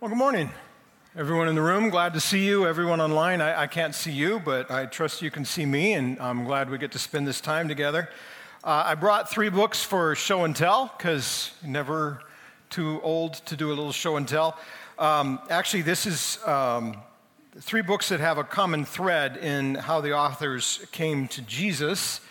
Well, good morning, everyone in the room. Glad to see you. Everyone online, I, I, can't see you, but I trust you can see me, and I'm glad we get to spend this time together. Uh, I brought three books for show and tell because never too old to do a little show and tell. Um, actually, this is um, three books that have a common thread in how the authors came to Jesus,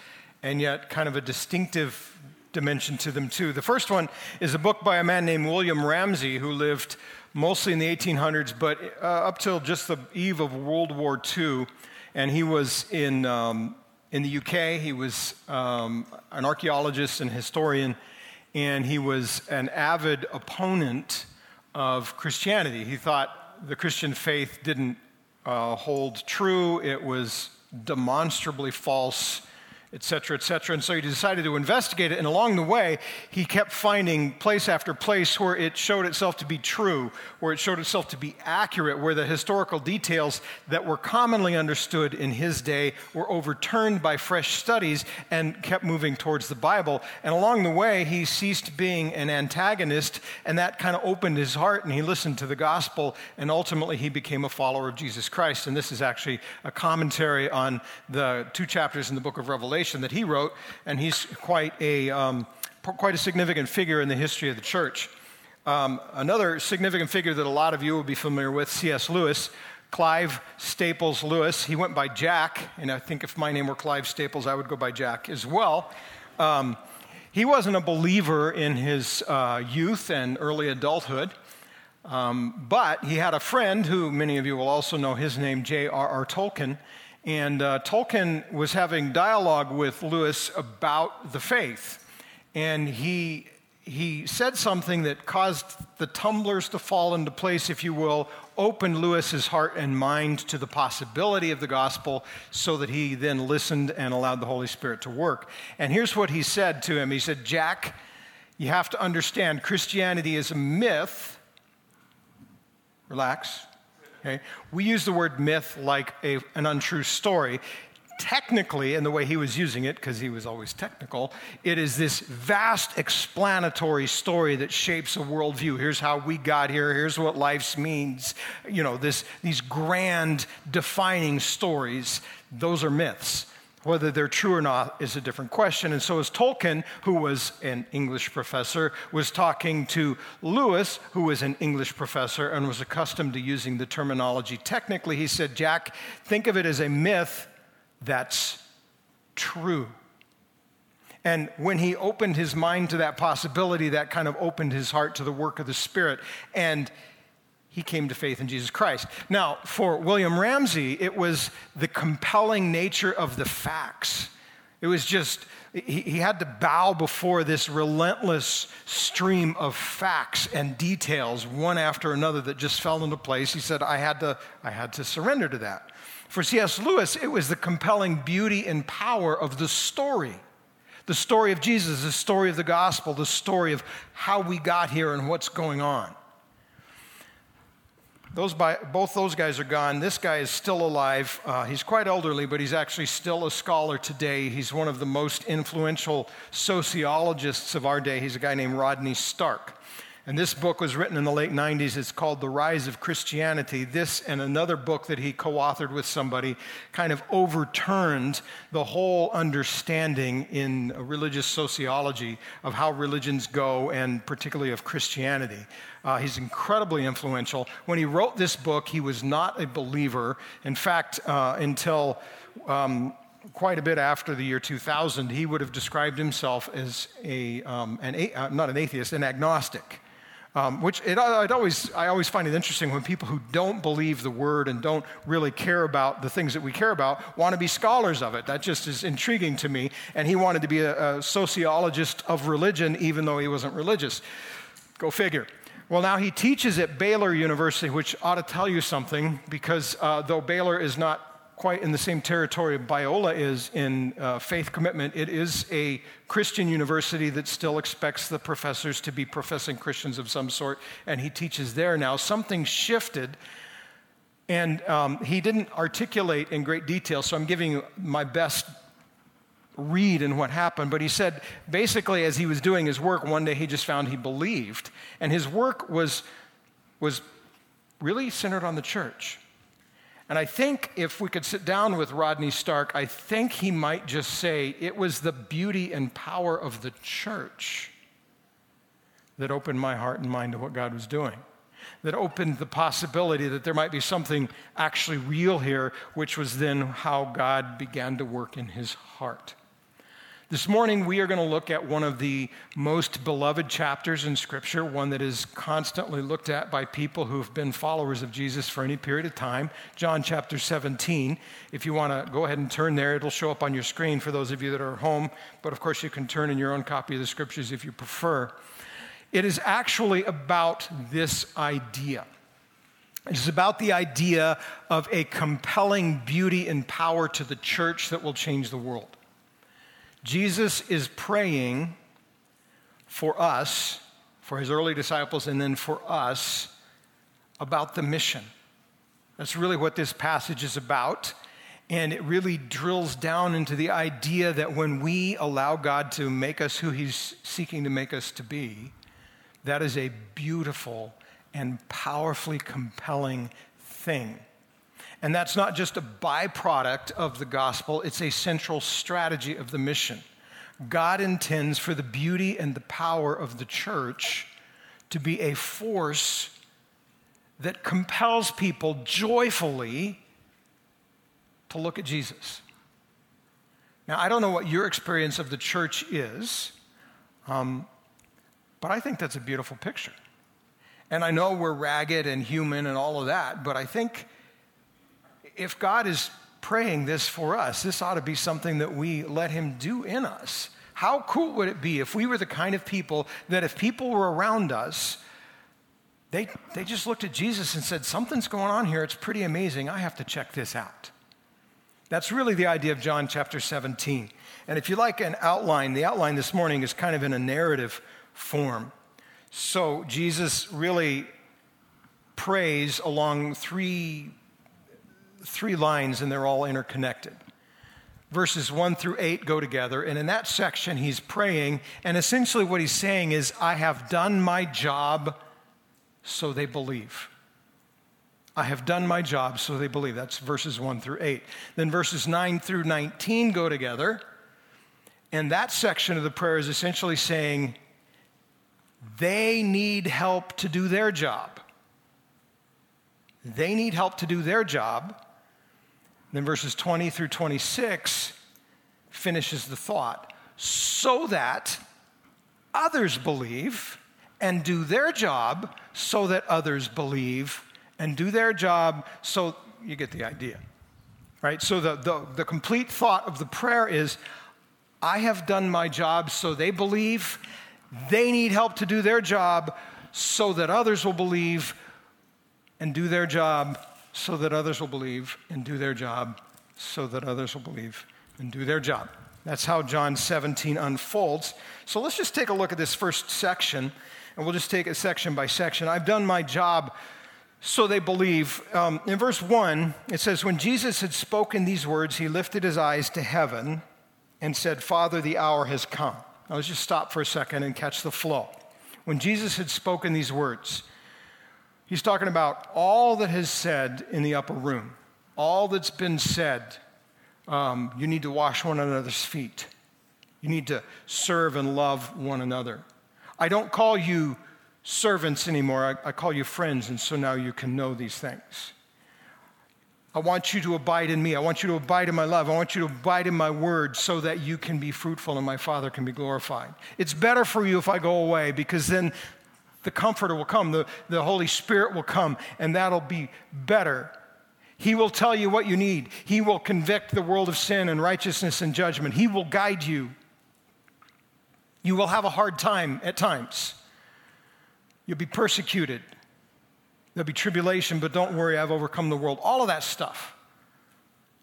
and yet kind of a distinctive dimension to them, too. The first one is a book by a man named William Ramsay who lived mostly in the 1800s, but uh, up till just the eve of World War II. And he was in, um, in the UK. He was um, an archaeologist and historian, and he was an avid opponent of Christianity. He thought the Christian faith didn't uh, hold true, it was demonstrably false et cetera, et cetera. And so he decided to investigate it. And along the way, he kept finding place after place where it showed itself to be true, where it showed itself to be accurate, where the historical details that were commonly understood in his day were overturned by fresh studies and kept moving towards the Bible. And along the way, he ceased being an antagonist, and that kind of opened his heart, and he listened to the gospel, and ultimately he became a follower of Jesus Christ. And this is actually a commentary on the two chapters in the book of Revelation Revelation that he wrote, and he's quite a, um, quite a significant figure in the history of the church. Um, another significant figure that a lot of you will be familiar with, C.S. Lewis, Clive Staples Lewis. He went by Jack, and I think if my name were Clive Staples, I would go by Jack as well. Um, he wasn't a believer in his uh, youth and early adulthood, um, but he had a friend who many of you will also know his name, J.R.R. Tolkien, and uh, Tolkien was having dialogue with Lewis about the faith. And he, he said something that caused the tumblers to fall into place, if you will, opened Lewis's heart and mind to the possibility of the gospel so that he then listened and allowed the Holy Spirit to work. And here's what he said to him He said, Jack, you have to understand Christianity is a myth. Relax. Okay? We use the word myth like a, an untrue story. Technically, and the way he was using it, because he was always technical, it is this vast explanatory story that shapes a worldview. Here's how we got here, here's what life means. You know, this, these grand defining stories, those are myths. Whether they're true or not is a different question. And so, as Tolkien, who was an English professor, was talking to Lewis, who was an English professor and was accustomed to using the terminology technically, he said, Jack, think of it as a myth that's true. And when he opened his mind to that possibility, that kind of opened his heart to the work of the Spirit. And he came to faith in Jesus Christ. Now, for William Ramsay, it was the compelling nature of the facts. It was just, he, had to bow before this relentless stream of facts and details, one after another, that just fell into place. He said, I had to, I had to surrender to that. For C.S. Lewis, it was the compelling beauty and power of the story. The story of Jesus, the story of the gospel, the story of how we got here and what's going on. Those by, both those guys are gone. This guy is still alive. Uh, he's quite elderly, but he's actually still a scholar today. He's one of the most influential sociologists of our day. He's a guy named Rodney Stark. And this book was written in the late 90s. It's called The Rise of Christianity. This and another book that he co authored with somebody kind of overturned the whole understanding in religious sociology of how religions go, and particularly of Christianity. Uh, he's incredibly influential. When he wrote this book, he was not a believer. In fact, uh, until um, quite a bit after the year 2000, he would have described himself as a, um, an a uh, not an atheist, an agnostic. Um, which it, it always, I always find it interesting when people who don't believe the word and don't really care about the things that we care about want to be scholars of it. That just is intriguing to me. And he wanted to be a, a sociologist of religion, even though he wasn't religious. Go figure. Well, now he teaches at Baylor University, which ought to tell you something, because uh, though Baylor is not quite in the same territory Biola is in uh, faith commitment. It is a Christian university that still expects the professors to be professing Christians of some sort, and he teaches there now. Something shifted, and um, he didn't articulate in great detail, so I'm giving you my best read in what happened, but he said basically as he was doing his work, one day he just found he believed, and his work was, was really centered on the church. And I think if we could sit down with Rodney Stark, I think he might just say it was the beauty and power of the church that opened my heart and mind to what God was doing, that opened the possibility that there might be something actually real here, which was then how God began to work in his heart. This morning, we are going to look at one of the most beloved chapters in Scripture, one that is constantly looked at by people who have been followers of Jesus for any period of time, John chapter 17. If you want to go ahead and turn there, it'll show up on your screen for those of you that are home, but of course, you can turn in your own copy of the Scriptures if you prefer. It is actually about this idea. It is about the idea of a compelling beauty and power to the church that will change the world. Jesus is praying for us, for his early disciples, and then for us about the mission. That's really what this passage is about. And it really drills down into the idea that when we allow God to make us who he's seeking to make us to be, that is a beautiful and powerfully compelling thing. And that's not just a byproduct of the gospel, it's a central strategy of the mission. God intends for the beauty and the power of the church to be a force that compels people joyfully to look at Jesus. Now, I don't know what your experience of the church is, um, but I think that's a beautiful picture. And I know we're ragged and human and all of that, but I think if God is praying this for us, this ought to be something that we let Him do in us. How cool would it be if we were the kind of people that if people were around us, they, they just looked at Jesus and said, Something's going on here. It's pretty amazing. I have to check this out. That's really the idea of John chapter 17. And if you like an outline, the outline this morning is kind of in a narrative form. So Jesus really prays along three three lines and they're all interconnected. Verses 1 through 8 go together, and in that section, he's praying, and essentially what he's saying is, I have done my job, so they believe. I have done my job, so they believe. That's verses 1 through 8. Then verses 9 through 19 go together, and that section of the prayer is essentially saying, they need help to do their job. They need help to do their job, then verses 20 through 26 finishes the thought so that others believe and do their job so that others believe and do their job. So you get the idea right? So the, the, the complete thought of the prayer is i have done my job so they believe. They need help to do their job so that others will believe and do their job so that others will believe and do their job, so that others will believe and do their job. That's how John 17 unfolds. So let's just take a look at this first section, and we'll just take it section by section. I've done my job, so they believe. Um, in verse 1, it says, When Jesus had spoken these words, he lifted his eyes to heaven and said, Father, the hour has come. Now let's just stop for a second and catch the flow. When Jesus had spoken these words, He's talking about all that has said in the upper room, all that's been said. Um, you need to wash one another's feet. You need to serve and love one another. I don't call you servants anymore, I, I call you friends, and so now you can know these things. I want you to abide in me. I want you to abide in my love. I want you to abide in my word so that you can be fruitful and my Father can be glorified. It's better for you if I go away because then the Comforter will come, the, the Holy Spirit will come, and that'll be better. He will tell you what you need. He will convict the world of sin and righteousness and judgment. He will guide you. You will have a hard time at times. You'll be persecuted. There'll be tribulation, but don't worry, I've overcome the world. All of that stuff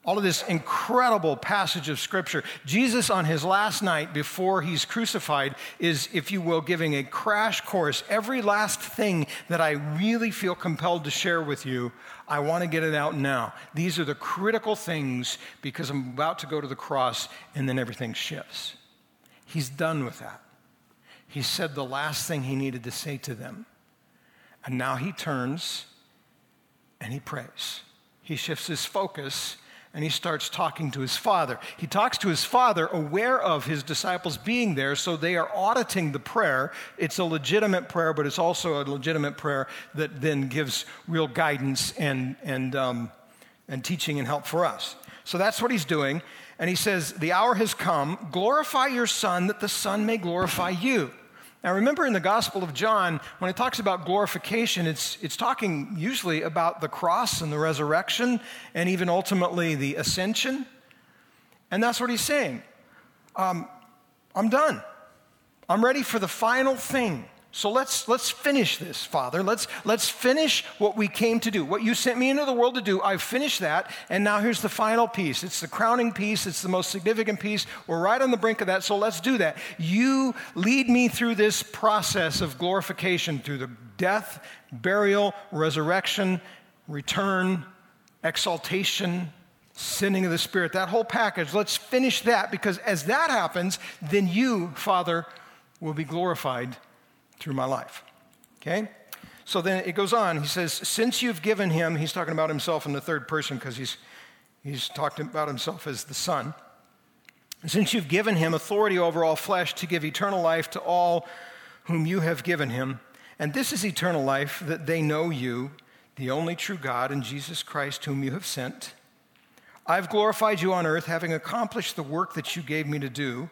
all of this incredible passage of scripture. Jesus, on his last night before he's crucified, is, if you will, giving a crash course. Every last thing that I really feel compelled to share with you, I want to get it out now. These are the critical things because I'm about to go to the cross and then everything shifts. He's done with that. He said the last thing he needed to say to them. And now he turns and he prays. He shifts his focus and he starts talking to his father. He talks to his father, aware of his disciples being there, so they are auditing the prayer. It's a legitimate prayer, but it's also a legitimate prayer that then gives real guidance and, and, um, and teaching and help for us. So that's what he's doing. And he says, The hour has come. Glorify your Son, that the Son may glorify you. Now, remember in the Gospel of John, when it talks about glorification, it's, it's talking usually about the cross and the resurrection and even ultimately the ascension. And that's what he's saying. Um, I'm done. I'm ready for the final thing. So let's, let's finish this, Father. Let's, let's finish what we came to do. What you sent me into the world to do, I've finished that. And now here's the final piece. It's the crowning piece, it's the most significant piece. We're right on the brink of that, so let's do that. You lead me through this process of glorification through the death, burial, resurrection, return, exaltation, sending of the Spirit, that whole package. Let's finish that because as that happens, then you, Father, will be glorified through my life. Okay? So then it goes on. He says, Since you've given him, he's talking about himself in the third person because he's, he's talked about himself as the Son. Since you've given him authority over all flesh to give eternal life to all whom you have given him, and this is eternal life, that they know you, the only true God, and Jesus Christ, whom you have sent. I've glorified you on earth, having accomplished the work that you gave me to do.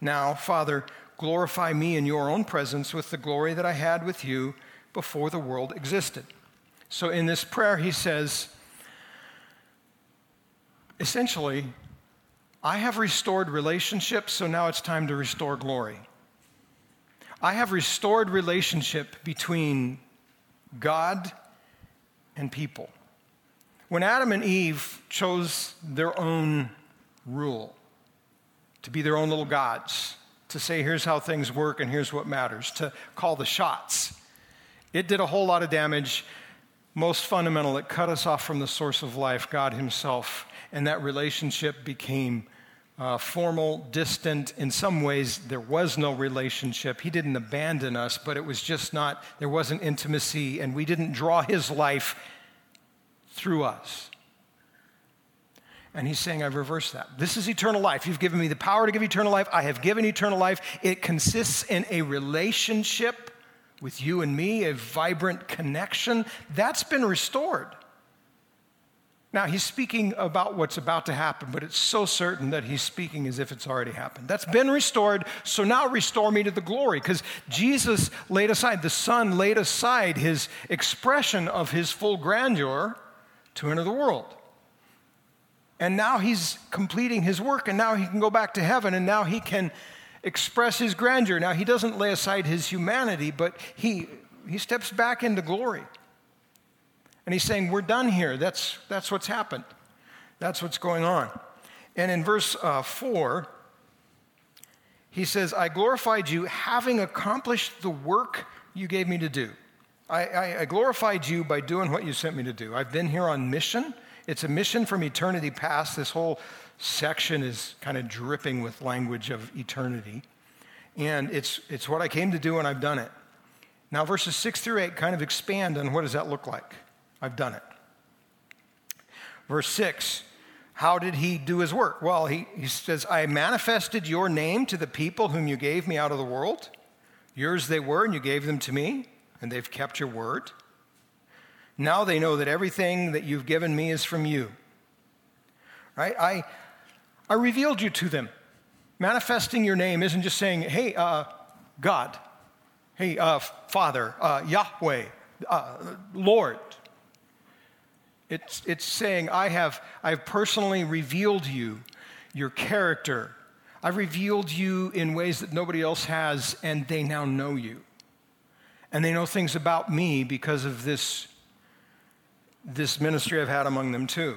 Now, Father, glorify me in your own presence with the glory that I had with you before the world existed. So in this prayer, he says, essentially, I have restored relationships, so now it's time to restore glory. I have restored relationship between God and people. When Adam and Eve chose their own rule, to be their own little gods, to say, here's how things work and here's what matters, to call the shots. It did a whole lot of damage. Most fundamental, it cut us off from the source of life, God Himself, and that relationship became uh, formal, distant. In some ways, there was no relationship. He didn't abandon us, but it was just not, there wasn't intimacy, and we didn't draw His life through us. And he's saying, I've reversed that. This is eternal life. You've given me the power to give eternal life. I have given eternal life. It consists in a relationship with you and me, a vibrant connection. That's been restored. Now, he's speaking about what's about to happen, but it's so certain that he's speaking as if it's already happened. That's been restored, so now restore me to the glory, because Jesus laid aside, the Son laid aside his expression of his full grandeur to enter the world. And now he's completing his work, and now he can go back to heaven, and now he can express his grandeur. Now he doesn't lay aside his humanity, but he, he steps back into glory. And he's saying, We're done here. That's, that's what's happened, that's what's going on. And in verse uh, 4, he says, I glorified you having accomplished the work you gave me to do. I, I, I glorified you by doing what you sent me to do. I've been here on mission. It's a mission from eternity past. This whole section is kind of dripping with language of eternity. And it's, it's what I came to do, and I've done it. Now, verses 6 through 8 kind of expand on what does that look like? I've done it. Verse 6 How did he do his work? Well, he, he says, I manifested your name to the people whom you gave me out of the world. Yours they were, and you gave them to me, and they've kept your word. Now they know that everything that you've given me is from you. Right? I, I revealed you to them. Manifesting your name isn't just saying, hey, uh, God, hey, uh, Father, uh, Yahweh, uh, Lord. It's, it's saying, I have I've personally revealed you, your character. I've revealed you in ways that nobody else has, and they now know you. And they know things about me because of this this ministry I've had among them too.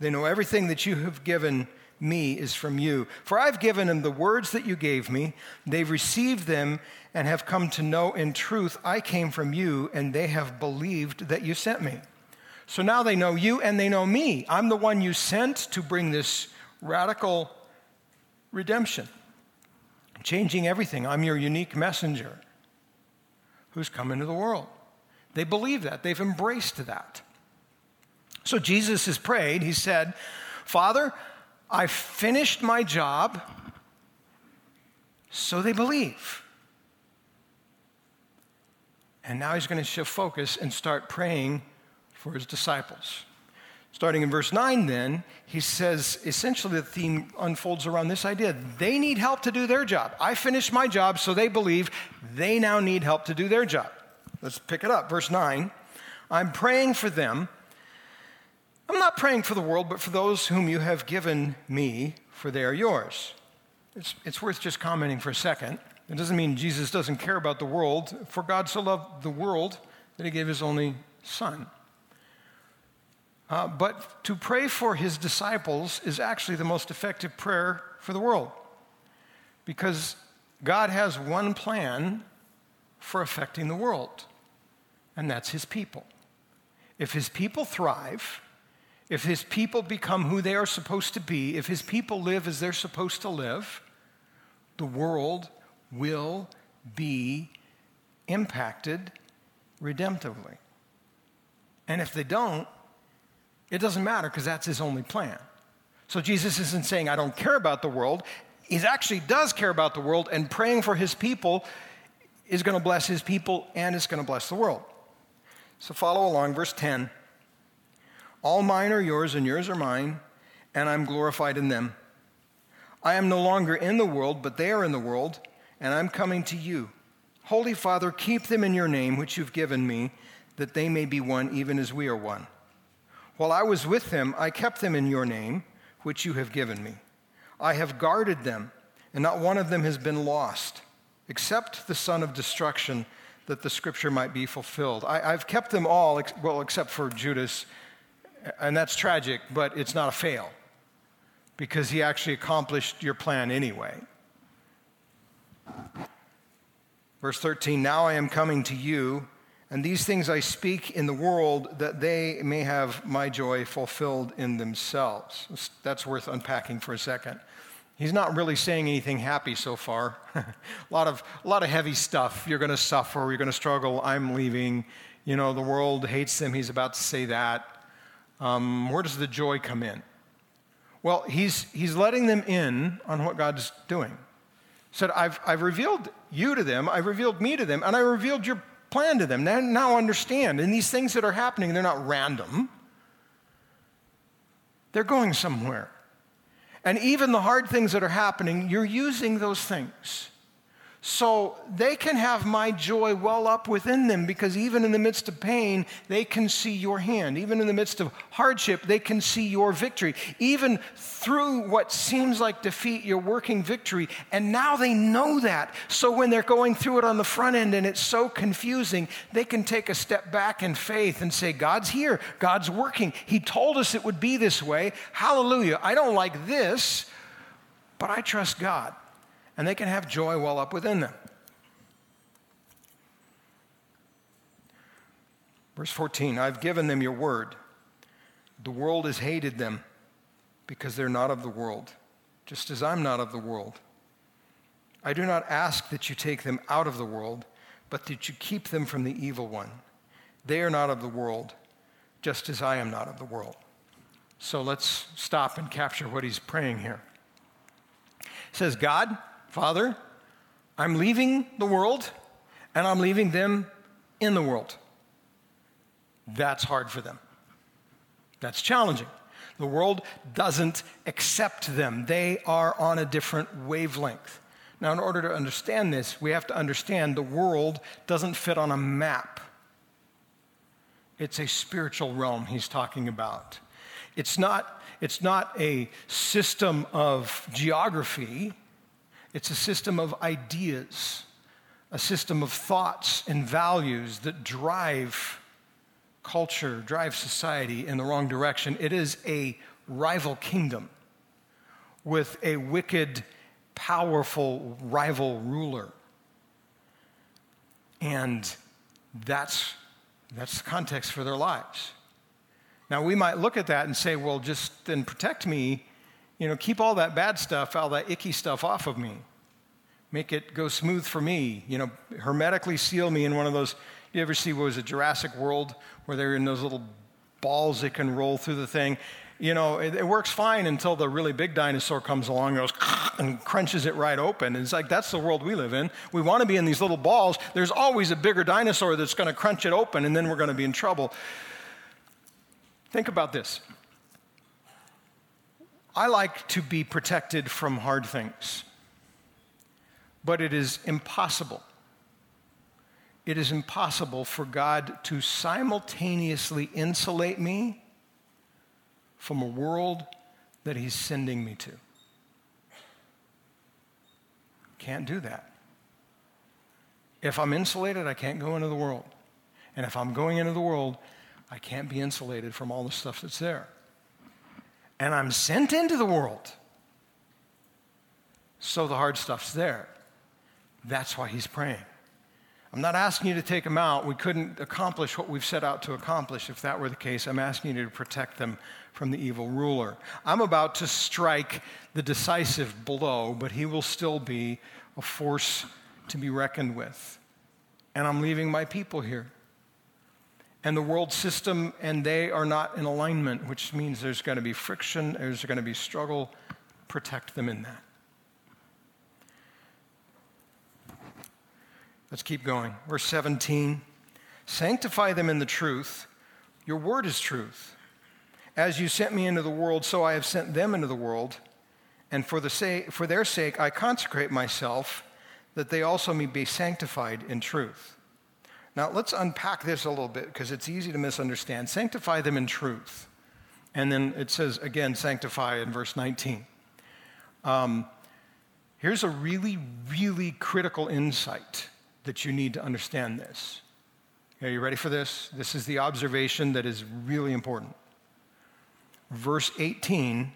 They know everything that you have given me is from you. For I've given them the words that you gave me. They've received them and have come to know in truth I came from you, and they have believed that you sent me. So now they know you and they know me. I'm the one you sent to bring this radical redemption, changing everything. I'm your unique messenger who's come into the world. They believe that, they've embraced that. So Jesus has prayed. He said, Father, I finished my job, so they believe. And now he's going to shift focus and start praying for his disciples. Starting in verse 9, then, he says essentially the theme unfolds around this idea. They need help to do their job. I finished my job, so they believe they now need help to do their job. Let's pick it up. Verse 9 I'm praying for them. I'm not praying for the world, but for those whom you have given me, for they are yours. It's, it's worth just commenting for a second. It doesn't mean Jesus doesn't care about the world, for God so loved the world that he gave his only son. Uh, but to pray for his disciples is actually the most effective prayer for the world because God has one plan for affecting the world, and that's his people. If his people thrive, if his people become who they are supposed to be, if his people live as they're supposed to live, the world will be impacted redemptively. And if they don't, it doesn't matter because that's his only plan. So Jesus isn't saying, I don't care about the world. He actually does care about the world, and praying for his people is going to bless his people and it's going to bless the world. So follow along, verse 10. All mine are yours, and yours are mine, and I'm glorified in them. I am no longer in the world, but they are in the world, and I'm coming to you. Holy Father, keep them in your name, which you've given me, that they may be one, even as we are one. While I was with them, I kept them in your name, which you have given me. I have guarded them, and not one of them has been lost, except the son of destruction, that the scripture might be fulfilled. I, have kept them all, well, except for Judas, and that's tragic, but it's not a fail, because he actually accomplished your plan anyway. Verse 13 Now I am coming to you and these things I speak in the world that they may have my joy fulfilled in themselves. That's worth unpacking for a second. He's not really saying anything happy so far. a, lot of, a lot of heavy stuff. You're going to suffer, you're going to struggle, I'm leaving. You know, the world hates them. He's about to say that. Um, where does the joy come in? Well, he's, he's letting them in on what God's doing. He said, I've, I've revealed you to them, I've revealed me to them, and I revealed your plan to them. Now, now understand, and these things that are happening, they're not random. They're going somewhere. And even the hard things that are happening, you're using those things so they can have my joy well up within them because even in the midst of pain, they can see your hand. Even in the midst of hardship, they can see your victory. Even through what seems like defeat, you're working victory. And now they know that. So when they're going through it on the front end and it's so confusing, they can take a step back in faith and say, God's here, God's working. He told us it would be this way. Hallelujah. I don't like this, but I trust God and they can have joy well up within them. Verse 14 I've given them your word. The world has hated them because they're not of the world, just as I'm not of the world. I do not ask that you take them out of the world, but that you keep them from the evil one. They are not of the world, just as I am not of the world. So let's stop and capture what he's praying here. He says, God, Father, I'm leaving the world and I'm leaving them in the world. That's hard for them. That's challenging. The world doesn't accept them, they are on a different wavelength. Now, in order to understand this, we have to understand the world doesn't fit on a map. It's a spiritual realm he's talking about. It's not, it's not a system of geography, it's a system of ideas, a system of thoughts and values that drive culture, drive society in the wrong direction. It is a rival kingdom with a wicked, powerful rival ruler. And that's, that's the context for their lives. Now, we might look at that and say, well, just then protect me you know, keep all that bad stuff, all that icky stuff off of me. Make it go smooth for me. You know, hermetically seal me in one of those. You ever see what was a Jurassic World where they're in those little balls that can roll through the thing. You know, it, it works fine until the really big dinosaur comes along and goes and crunches it right open. And it's like, that's the world we live in. We want to be in these little balls. There's always a bigger dinosaur that's going to crunch it open, and then we're going to be in trouble. Think about this. I like to be protected from hard things, but it is impossible. It is impossible for God to simultaneously insulate me from a world that He's sending me to. Can't do that. If I'm insulated, I can't go into the world. And if I'm going into the world, I can't be insulated from all the stuff that's there and I'm sent into the world. So the hard stuff's there. That's why he's praying. I'm not asking you to take them out. We couldn't accomplish what we've set out to accomplish if that were the case. I'm asking you to protect them from the evil ruler. I'm about to strike the decisive blow, but he will still be a force to be reckoned with. And I'm leaving my people here and the world system, and they are not in alignment, which means there's going to be friction, there's going to be struggle. Protect them in that. Let's keep going. Verse 17 Sanctify them in the truth. Your word is truth. As you sent me into the world, so I have sent them into the world. And for, the sake, for their sake, I consecrate myself, that they also may be sanctified in truth. Now, let's unpack this a little bit because it's easy to misunderstand. Sanctify them in truth. And then it says, again, sanctify in verse 19. Um, here's a really, really critical insight that you need to understand this. Are you ready for this? This is the observation that is really important. Verse 18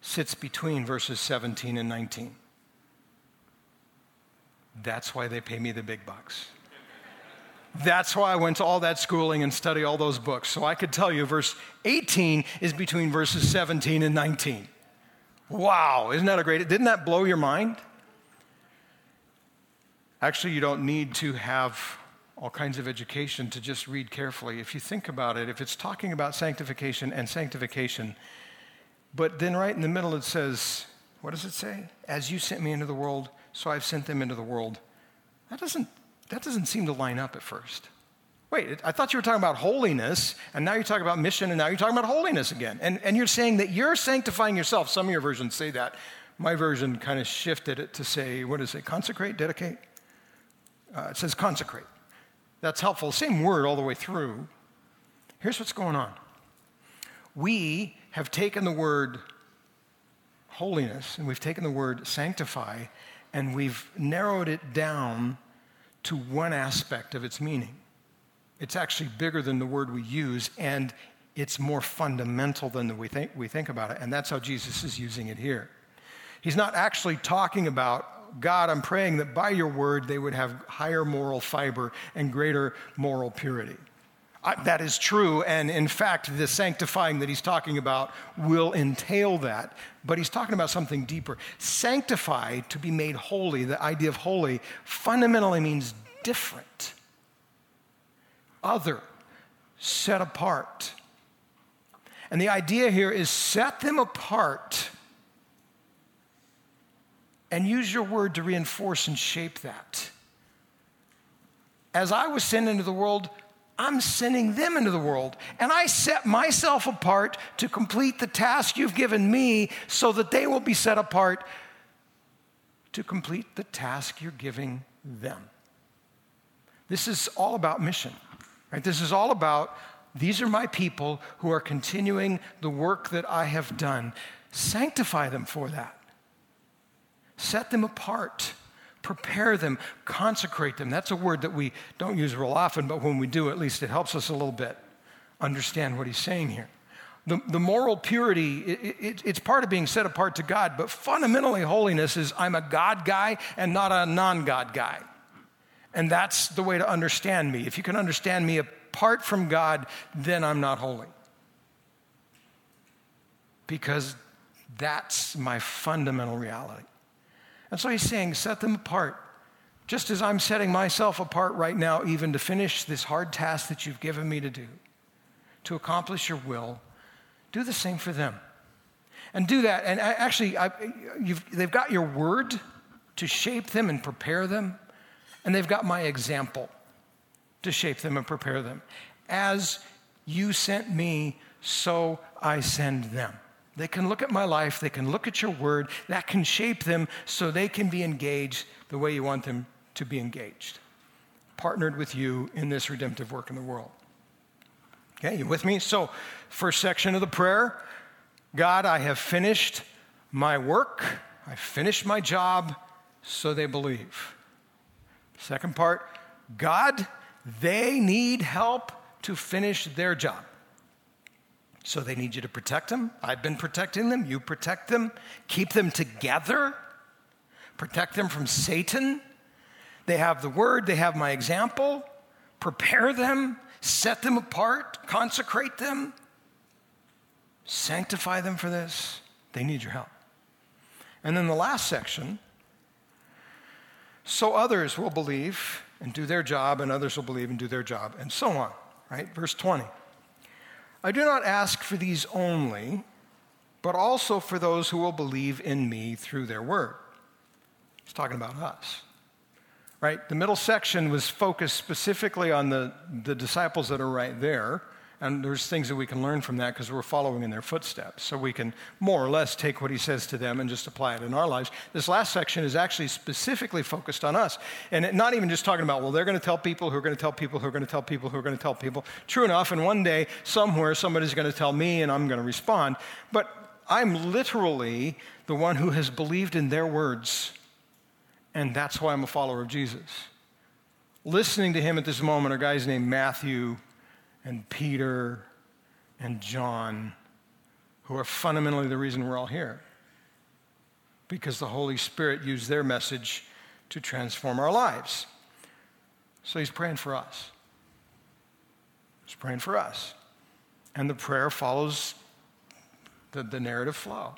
sits between verses 17 and 19. That's why they pay me the big bucks. That's why I went to all that schooling and study all those books. So I could tell you verse 18 is between verses 17 and 19. Wow, isn't that a great? Didn't that blow your mind? Actually, you don't need to have all kinds of education to just read carefully. If you think about it, if it's talking about sanctification and sanctification, but then right in the middle it says, what does it say? As you sent me into the world, so I've sent them into the world. That doesn't that doesn't seem to line up at first. Wait, I thought you were talking about holiness, and now you're talking about mission, and now you're talking about holiness again. And, and you're saying that you're sanctifying yourself. Some of your versions say that. My version kind of shifted it to say, what does it, consecrate, dedicate? Uh, it says consecrate. That's helpful. Same word all the way through. Here's what's going on we have taken the word holiness and we've taken the word sanctify and we've narrowed it down to one aspect of its meaning. It's actually bigger than the word we use, and it's more fundamental than we think, we think about it. And that's how Jesus is using it here. He's not actually talking about, God, I'm praying that by your word they would have higher moral fiber and greater moral purity. That is true, and in fact, the sanctifying that he's talking about will entail that. But he's talking about something deeper. Sanctify, to be made holy, the idea of holy, fundamentally means different, other, set apart. And the idea here is set them apart and use your word to reinforce and shape that. As I was sent into the world, I'm sending them into the world. And I set myself apart to complete the task you've given me so that they will be set apart to complete the task you're giving them. This is all about mission, right? This is all about these are my people who are continuing the work that I have done. Sanctify them for that. Set them apart prepare them, consecrate them. That's a word that we don't use real often, but when we do, at least it helps us a little bit understand what he's saying here. The, the moral purity, it, it, it's part of being set apart to God, but fundamentally, holiness is I'm a God guy and not a non God guy. And that's the way to understand me. If you can understand me apart from God, then I'm not holy. Because that's my fundamental reality. And so he's saying, set them apart. Just as I'm setting myself apart right now, even to finish this hard task that you've given me to do, to accomplish your will, do the same for them. And do that. And actually, I, they've got your word to shape them and prepare them, and they've got my example to shape them and prepare them. As you sent me, so I send them. They can look at my life, they can look at your word, that can shape them so they can be engaged the way you want them to be engaged. Partnered with you in this redemptive work in the world. Okay, you with me? So, first section of the prayer God, I have finished my work, I finished my job, so they believe. Second part God, they need help to finish their job. So they need you to protect them. I've been protecting them. You protect them. Keep them together. Protect them from Satan. They have the word, they have my example. Prepare them, set them apart, consecrate them, sanctify them for this. They need your help. And then the last section so others will believe and do their job, and others will believe and do their job, and so on, right? Verse 20. I do not ask for these only, but also for those who will believe in me through their word. He's talking about us. Right? The middle section was focused specifically on the, the disciples that are right there. And there's things that we can learn from that because we're following in their footsteps. So we can more or less take what he says to them and just apply it in our lives. This last section is actually specifically focused on us. And not even just talking about, well, they're going to tell people who are going to tell people who are going to tell people who are going to tell people. True enough, and one day, somewhere, somebody's going to tell me and I'm going to respond. But I'm literally the one who has believed in their words. And that's why I'm a follower of Jesus. Listening to him at this moment are guys named Matthew and Peter and John, who are fundamentally the reason we're all here. Because the Holy Spirit used their message to transform our lives. So he's praying for us. He's praying for us. And the prayer follows the, the narrative flow.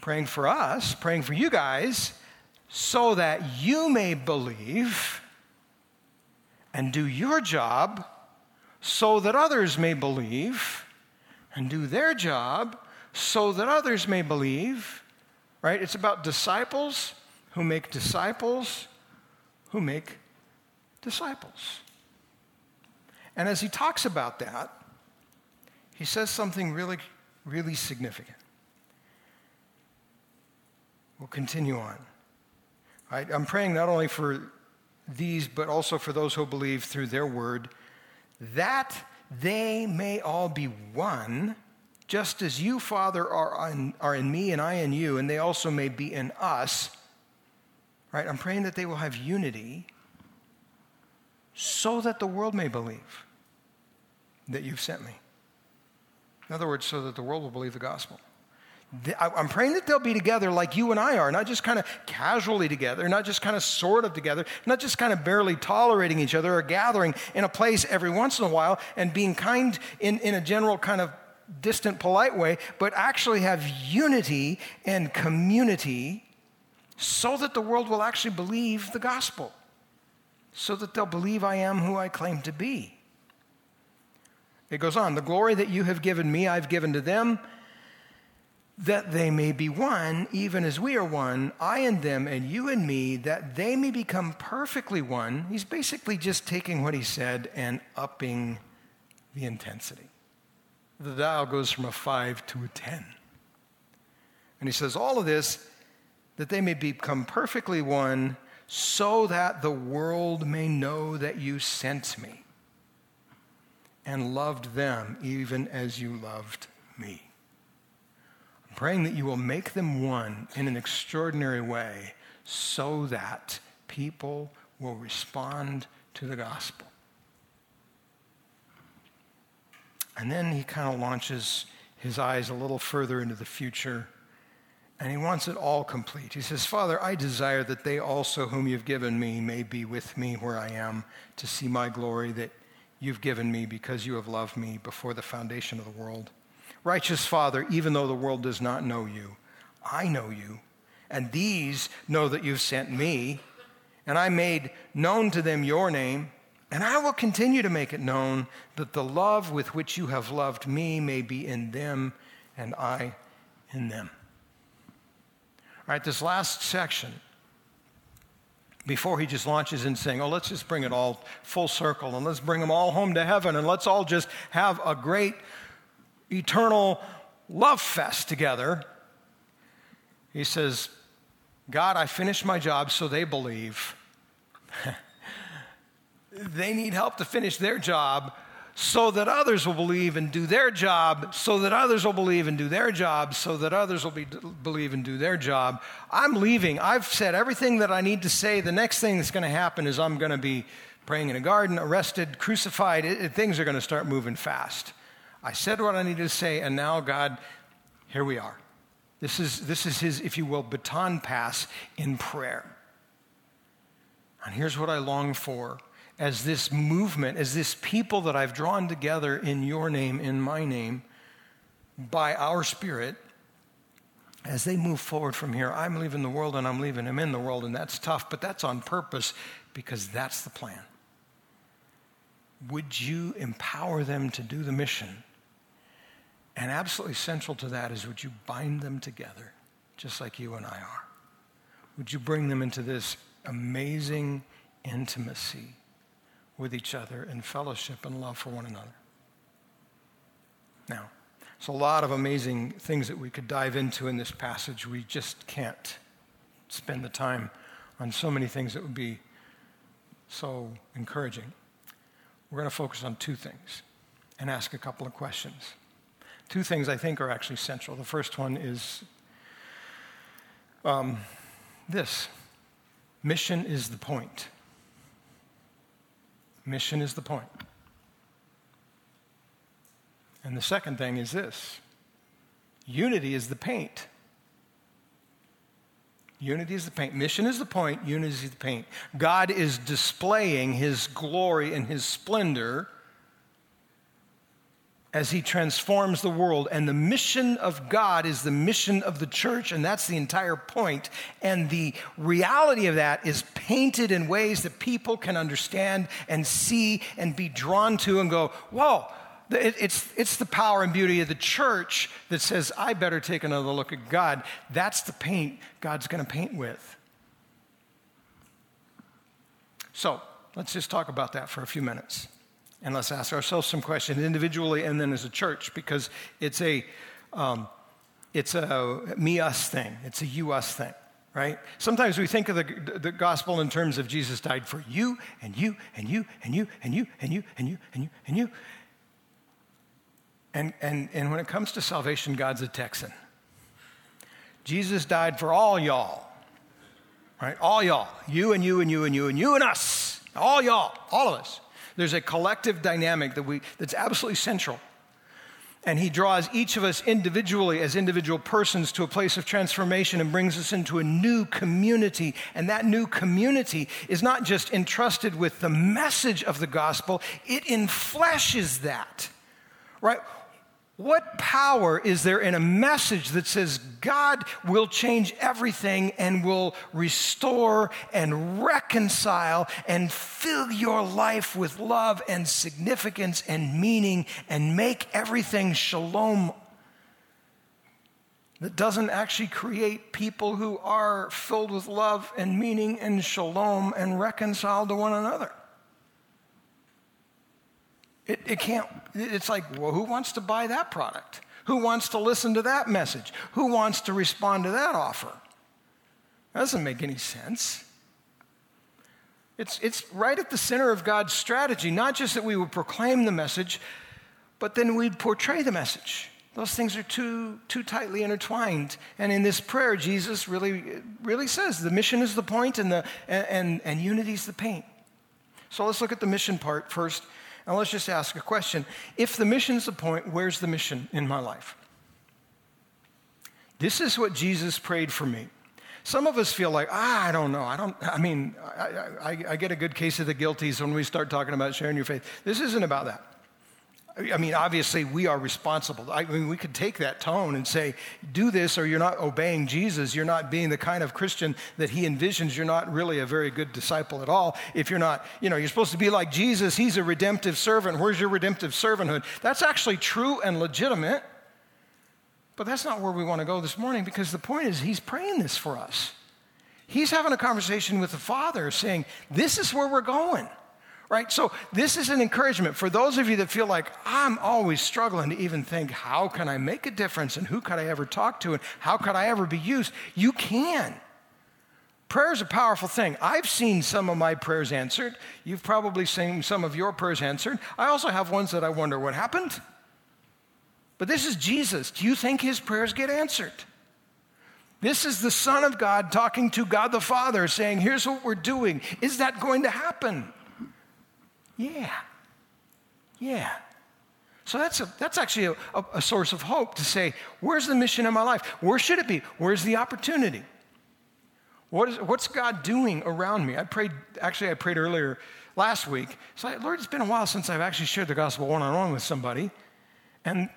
Praying for us, praying for you guys, so that you may believe and do your job so that others may believe and do their job so that others may believe. Right? It's about disciples who make disciples who make disciples. And as he talks about that, he says something really, really significant. We'll continue on. Right? I'm praying not only for these, but also for those who believe through their word that they may all be one, just as you, Father, are, in, are in me and I in you, and they also may be in us. Right? I'm praying that they will have unity so that the world may believe that you've sent me. In other words, so that the world will believe the gospel. I'm praying that they'll be together like you and I are, not just kind of casually together, not just kind of sort of together, not just kind of barely tolerating each other or gathering in a place every once in a while and being kind in, in a general kind of distant, polite way, but actually have unity and community so that the world will actually believe the gospel, so that they'll believe I am who I claim to be. It goes on, the glory that you have given me, I've given to them that they may be one, even as we are one, I and them, and you and me, that they may become perfectly one. He's basically just taking what he said and upping the intensity. The dial goes from a five to a 10. And he says, All of this, that they may become perfectly one, so that the world may know that you sent me and loved them even as you loved me praying that you will make them one in an extraordinary way so that people will respond to the gospel. And then he kind of launches his eyes a little further into the future, and he wants it all complete. He says, Father, I desire that they also, whom you've given me, may be with me where I am to see my glory that you've given me because you have loved me before the foundation of the world. Righteous Father, even though the world does not know you, I know you, and these know that you've sent me, and I made known to them your name, And I will continue to make it known that the love with which you have loved me may be in them and I in them. All right, this last section, before he just launches in saying, oh, let's just bring it all full circle and let's bring them all home to heaven and let's all just have a great eternal love fest together. He says, God, I finished my job so they believe. they need help to finish their job so that others will believe and do their job, so that others will believe and do their job, so that others will be, believe and do their job. I'm leaving. I've said everything that I need to say. The next thing that's going to happen is I'm going to be praying in a garden, arrested, crucified. It, it, things are going to start moving fast. I said what I needed to say, and now, God, here we are. This is, this is his, if you will, baton pass in prayer. And here's what I long for as this movement, as this people that I've drawn together in your name, in my name, by our Spirit, as they move forward from here, I'm leaving the world and I'm leaving them in the world, and that's tough, but that's on purpose because that's the plan. Would you empower them to do the mission? And absolutely central to that is would you bind them together, just like you and I are? Would you bring them into this amazing intimacy with each other in fellowship and love for one another? Now, there's a lot of amazing things that we could dive into in this passage. We just can't spend the time on so many things that would be so encouraging. We're going to focus on two things and ask a couple of questions two things I think are actually central. The first one is um, this mission is the point. Mission is the point. And the second thing is this unity is the paint. Unity is the paint. Mission is the point, unity is the paint. God is displaying his glory and his splendor as he transforms the world. And the mission of God is the mission of the church, and that's the entire point. And the reality of that is painted in ways that people can understand and see and be drawn to and go, whoa. It's, it's the power and beauty of the church that says, I better take another look at God. That's the paint God's going to paint with. So let's just talk about that for a few minutes. And let's ask ourselves some questions individually and then as a church because it's a, um, it's a me us thing, it's a you us thing, right? Sometimes we think of the, the gospel in terms of Jesus died for you and you and you and you and you and you and you and you and you. And, and, and when it comes to salvation, God's a Texan. Jesus died for all y'all, right? All y'all. You and you and you and you and you and us. All y'all. All of us. There's a collective dynamic that we, that's absolutely central. And he draws each of us individually as individual persons to a place of transformation and brings us into a new community. And that new community is not just entrusted with the message of the gospel, it enfleshes that. Right? What power is there in a message that says God will change everything and will restore and reconcile and fill your life with love and significance and meaning and make everything shalom? That doesn't actually create people who are filled with love and meaning and shalom and reconciled to one another. It, it can't, it's like, well, who wants to buy that product? Who wants to listen to that message? Who wants to respond to that offer? That doesn't make any sense. It's, it's right at the center of God's strategy, not just that we would proclaim the message, but then we'd portray the message. Those things are too, too tightly intertwined. And in this prayer, Jesus really, really says the mission is the point and, the, and, and, and unity is the paint. So let's look at the mission part first now let's just ask a question. If the mission's the point, where's the mission in my life? This is what Jesus prayed for me. Some of us feel like, ah, I don't know. I don't, I mean, I, I, I get a good case of the guilties when we start talking about sharing your faith. This isn't about that. I mean, obviously, we are responsible. I mean, we could take that tone and say, do this or you're not obeying Jesus. You're not being the kind of Christian that he envisions. You're not really a very good disciple at all. If you're not, you know, you're supposed to be like Jesus. He's a redemptive servant. Where's your redemptive servanthood? That's actually true and legitimate. But that's not where we want to go this morning because the point is, he's praying this for us. He's having a conversation with the Father saying, This is where we're going right? So, this is an encouragement for those of you that feel like I'm always struggling to even think, how can I make a difference and who could I ever talk to and how could I ever be used? You can. Prayer is a powerful thing. I've seen some of my prayers answered. You've probably seen some of your prayers answered. I also have ones that I wonder what happened. But this is Jesus. Do you think his prayers get answered? This is the Son of God talking to God the Father, saying, Here's what we're doing. Is that going to happen? Yeah. Yeah. So that's, a, that's actually a, a, a, source of hope to say, where's the mission in my life? Where should it be? Where's the opportunity? What is, what's God doing around me? I prayed, actually, I prayed earlier last week. So, Lord, it's been a while since I've actually shared the gospel one on one with somebody. And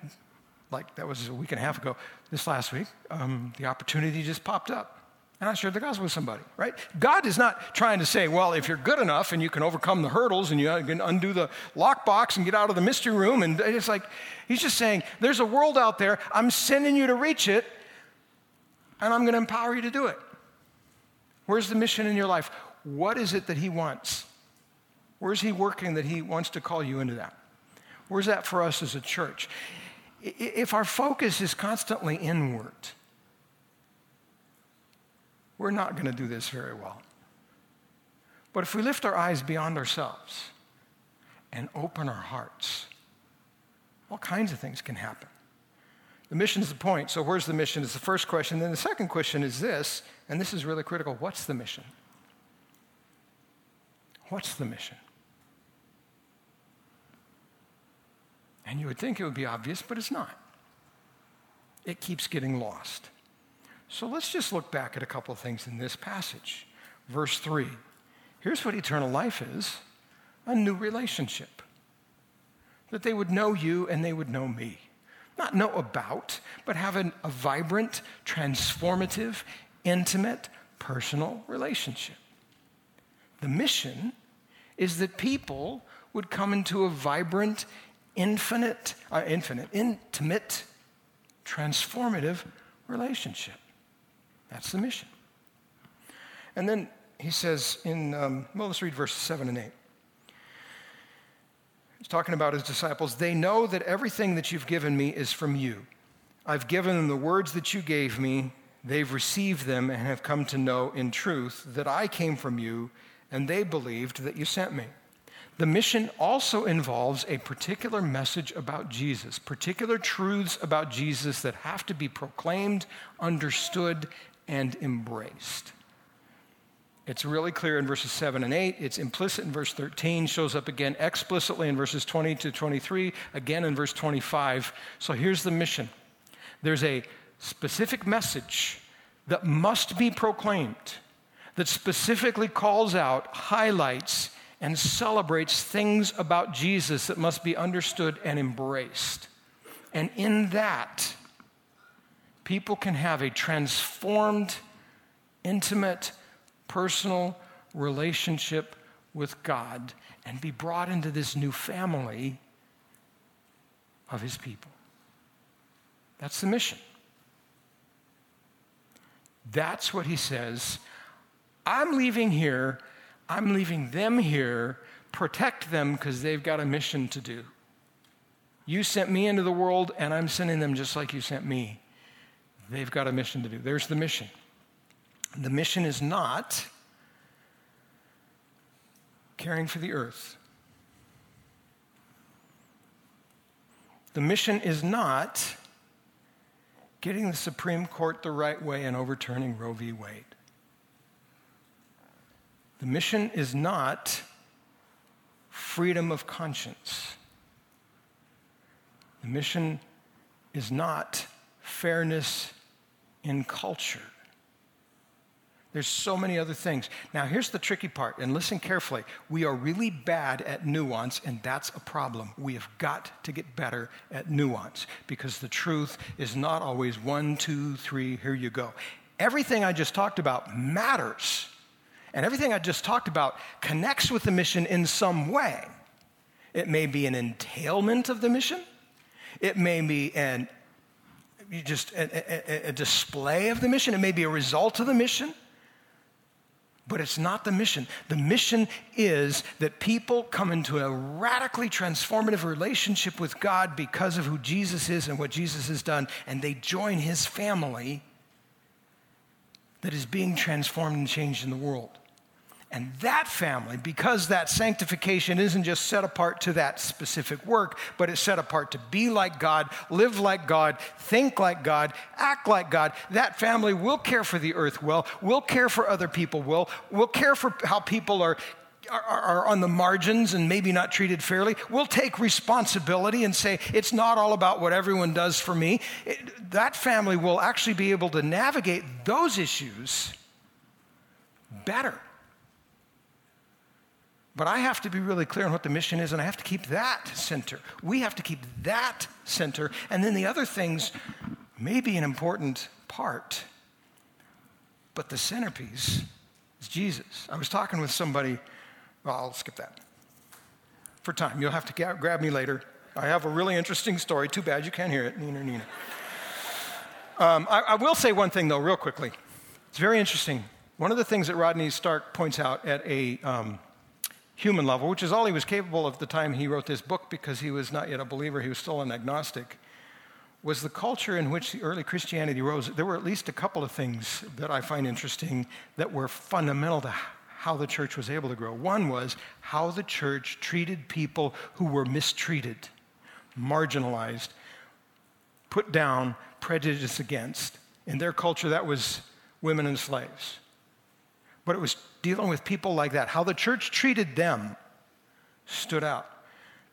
like that was a week and a half ago, this last week, um, the opportunity just popped up and I shared the gospel with somebody, right? God is not trying to say, well, if you're good enough and you can overcome the hurdles and you can undo the lockbox and get out of the mystery room, and it's like, He's just saying, there's a world out there, I'm sending you to reach it, and I'm going to empower you to do it. Where's the mission in your life? What is it that He wants? Where's He working that He wants to call you into that? Where's that for us as a church? If our focus is constantly inward, we're not going to do this very well. But if we lift our eyes beyond ourselves and open our hearts, all kinds of things can happen. The mission is the point. So, where's the mission? Is the first question. Then the second question is this, and this is really critical what's the mission? What's the mission? And you would think it would be obvious, but it's not. It keeps getting lost. So let's just look back at a couple of things in this passage. Verse 3 here's what eternal life is a new relationship. That they would know you and they would know me. Not know about, but have an, a vibrant, transformative, intimate, personal relationship. The mission is that people would come into a vibrant, infinite, uh, infinite, intimate, transformative relationship. That's the mission. And then he says in, um, well, let's read verses 7 and 8. He's talking about his disciples. They know that everything that you've given me is from you. I've given them the words that you gave me. They've received them and have come to know in truth that I came from you, and they believed that you sent me. The mission also involves a particular message about Jesus, particular truths about Jesus that have to be proclaimed, understood, and embraced. It's really clear in verses 7 and 8. It's implicit in verse 13, shows up again explicitly in verses 20 to 23, again in verse 25. So here's the mission there's a specific message that must be proclaimed, that specifically calls out, highlights, and celebrates things about Jesus that must be understood and embraced. And in that, people can have a transformed, intimate, personal relationship with God and be brought into this new family of His people. That's the mission. That's what He says. I'm leaving here, I'm leaving them here, protect them because they've got a mission to do. You sent me into the world, and I'm sending them just like you sent me. They've got a mission to do. There's the mission. The mission is not caring for the earth. The mission is not getting the Supreme Court the right way and overturning Roe v. Wade. The mission is not freedom of conscience. The mission is not fairness in culture. There's so many other things. Now, here's the tricky part, and listen carefully. We are really bad at nuance, and that's a problem. We have got to get better at nuance because the truth is not always one, two, three, here you go. Everything I just talked about matters, and everything I just talked about connects with the mission in some way. It may be an entailment of the mission, it may be an just a, a, a display of the mission, it may be a result of the mission. But it's not the mission. The mission is that people come into a radically transformative relationship with God because of who Jesus is and what Jesus has done, and they join his family that is being transformed and changed in the world. And that family, because that sanctification isn't just set apart to that specific work, but it's set apart to be like God, live like God, think like God, act like God, that family will care for the earth well, will care for other people well, will care for how people are are, on the margins and maybe not treated fairly, we'll take responsibility and say, it's not all about what everyone does for me. It, that family will actually be able to navigate those issues better but I have to be really clear on what the mission is, and I have to keep that center. We have to keep that center. And then the other things may be an important part, but the centerpiece is Jesus. I was talking with somebody, well, I'll skip that for time. You'll have to grab me later. I have a really interesting story. Too bad you can't hear it. Nina, Nina. Um, I, I will say one thing, though, real quickly. It's very interesting. One of the things that Rodney Stark points out at a um, human level, which is all he was capable of at the time he wrote this book because he was not yet a believer, he was still an agnostic, was the culture in which the early Christianity rose. There were at least a couple of things that I find interesting that were fundamental to how the church was able to grow. One was how the church treated people who were mistreated, marginalized, put down, prejudiced against. In their culture, that was women and slaves. But it was dealing with people like that, how the church treated them stood out.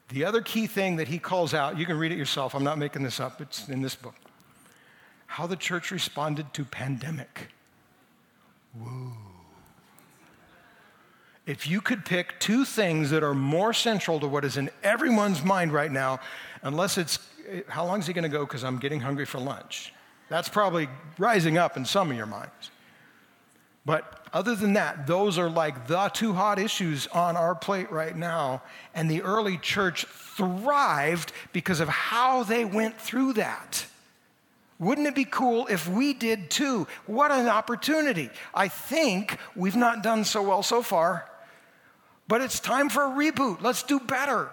The other key thing that he calls out, you can read it yourself, I'm not making this up, it's in this book. How the church responded to pandemic. Woo. If you could pick two things that are more central to what is in everyone's mind right now, unless it's how long is he going to go because I'm getting hungry for lunch? That's probably rising up in some of your minds. But other than that, those are like the two hot issues on our plate right now. And the early church thrived because of how they went through that. Wouldn't it be cool if we did too? What an opportunity. I think we've not done so well so far, but it's time for a reboot. Let's do better.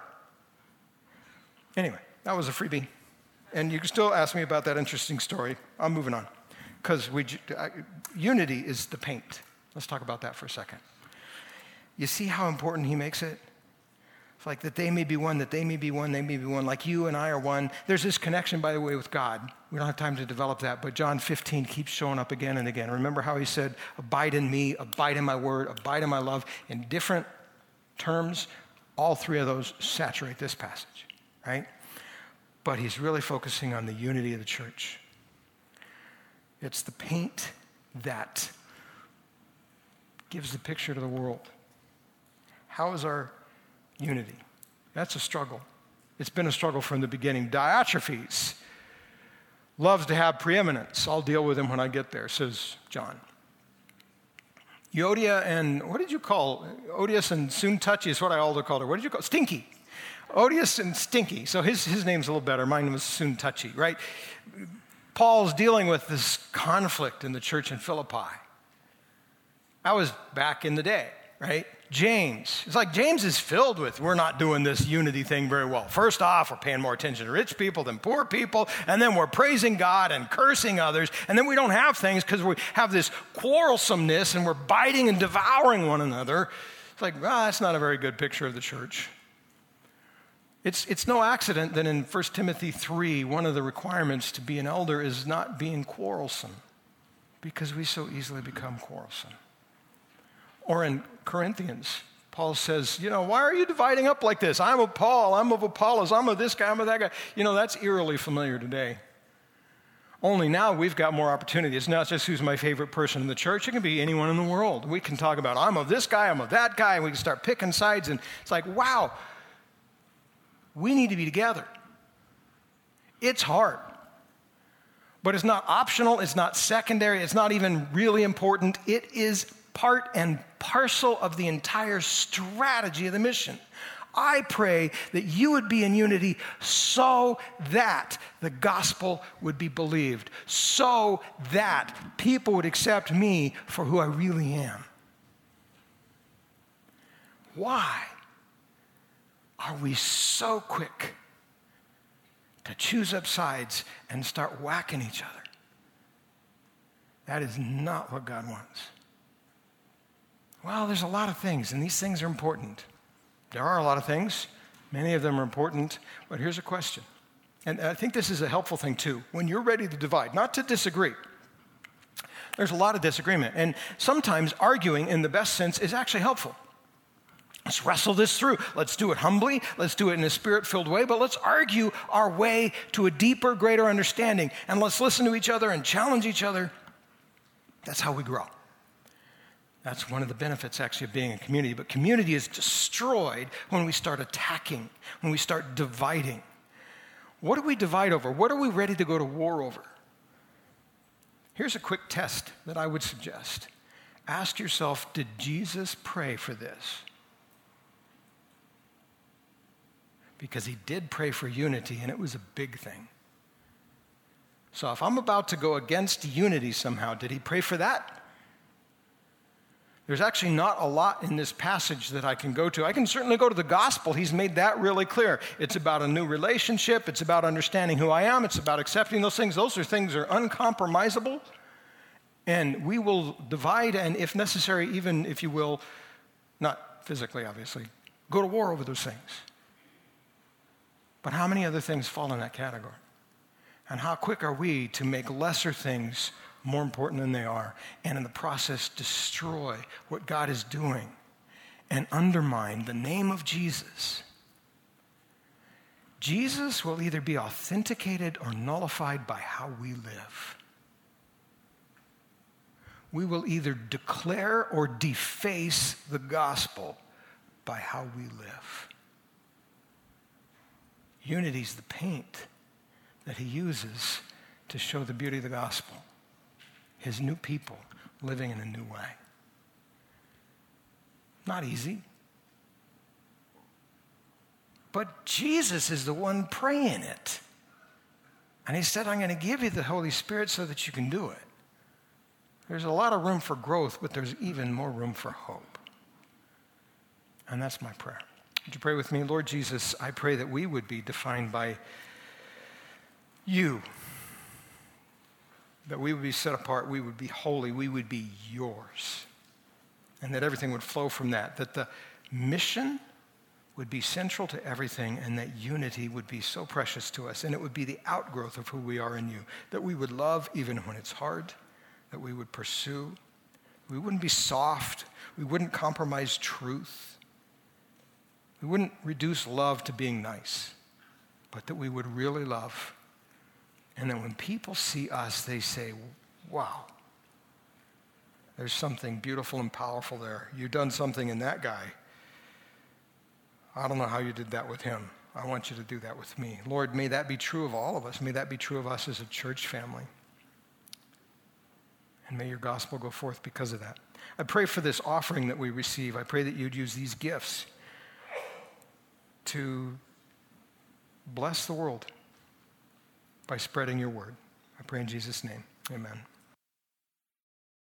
Anyway, that was a freebie. And you can still ask me about that interesting story. I'm moving on because uh, unity is the paint. Let's talk about that for a second. You see how important he makes it? It's like that they may be one, that they may be one, they may be one, like you and I are one. There's this connection, by the way, with God. We don't have time to develop that, but John 15 keeps showing up again and again. Remember how he said, Abide in me, abide in my word, abide in my love. In different terms, all three of those saturate this passage, right? But he's really focusing on the unity of the church. It's the paint that gives the picture to the world. How is our unity? That's a struggle. It's been a struggle from the beginning. Diotrephes loves to have preeminence. I'll deal with him when I get there, says John. Euodia and what did you call Odious and soon touchy is what I also called her. What did you call Stinky? Odious and Stinky. So his, his name's a little better. Mine was soon touchy, right? Paul's dealing with this conflict in the church in Philippi. I was back in the day, right? James. It's like James is filled with, we're not doing this unity thing very well. First off, we're paying more attention to rich people than poor people, and then we're praising God and cursing others, and then we don't have things because we have this quarrelsomeness and we're biting and devouring one another. It's like, well, that's not a very good picture of the church. It's, it's no accident that in 1 Timothy 3, one of the requirements to be an elder is not being quarrelsome, because we so easily become quarrelsome. Or in Corinthians, Paul says, You know, why are you dividing up like this? I'm of Paul, I'm of Apollos, I'm of this guy, I'm of that guy. You know, that's eerily familiar today. Only now we've got more opportunity. It's not just who's my favorite person in the church, it can be anyone in the world. We can talk about, I'm of this guy, I'm of that guy, and we can start picking sides. And it's like, wow, we need to be together. It's hard. But it's not optional, it's not secondary, it's not even really important. It is part and parcel of the entire strategy of the mission. I pray that you would be in unity so that the gospel would be believed, so that people would accept me for who I really am. Why are we so quick to choose up sides and start whacking each other? That is not what God wants. Well, there's a lot of things, and these things are important. There are a lot of things, many of them are important, but here's a question. And I think this is a helpful thing too. When you're ready to divide, not to disagree, there's a lot of disagreement. And sometimes arguing in the best sense is actually helpful. Let's wrestle this through. Let's do it humbly. Let's do it in a spirit filled way, but let's argue our way to a deeper, greater understanding. And let's listen to each other and challenge each other. That's how we grow. That's one of the benefits, actually, of being a community. But community is destroyed when we start attacking, when we start dividing. What do we divide over? What are we ready to go to war over? Here's a quick test that I would suggest ask yourself Did Jesus pray for this? Because he did pray for unity, and it was a big thing. So if I'm about to go against unity somehow, did he pray for that? There's actually not a lot in this passage that I can go to. I can certainly go to the gospel. He's made that really clear. It's about a new relationship, it's about understanding who I am, it's about accepting those things. Those are things that are uncompromisable. And we will divide and, if necessary, even if you will, not physically, obviously, go to war over those things. But how many other things fall in that category? And how quick are we to make lesser things more important than they are, and in the process, destroy what God is doing and undermine the name of Jesus. Jesus will either be authenticated or nullified by how we live. We will either declare or deface the gospel by how we live. Unity is the paint that he uses to show the beauty of the gospel his new people living in a new way. Not easy. But Jesus is the one praying it. And he said, I'm going to give you the Holy Spirit so that you can do it. There's a lot of room for growth, but there's even more room for hope. And that's my prayer. Would you pray with me? Lord Jesus, I pray that we would be defined by you that we would be set apart, we would be holy, we would be yours. And that everything would flow from that. That the mission would be central to everything, and that unity would be so precious to us, and it would be the outgrowth of who we are in you. That we would love even when it's hard, that we would pursue. We wouldn't be soft, we wouldn't compromise truth. We wouldn't reduce love to being nice, but that we would really love and then when people see us, they say, wow, there's something beautiful and powerful there. You've done something in that guy. I don't know how you did that with him. I want you to do that with me. Lord, may that be true of all of us. May that be true of us as a church family. And may your gospel go forth because of that. I pray for this offering that we receive. I pray that you'd use these gifts to bless the world by spreading your word. I pray in Jesus' name. Amen.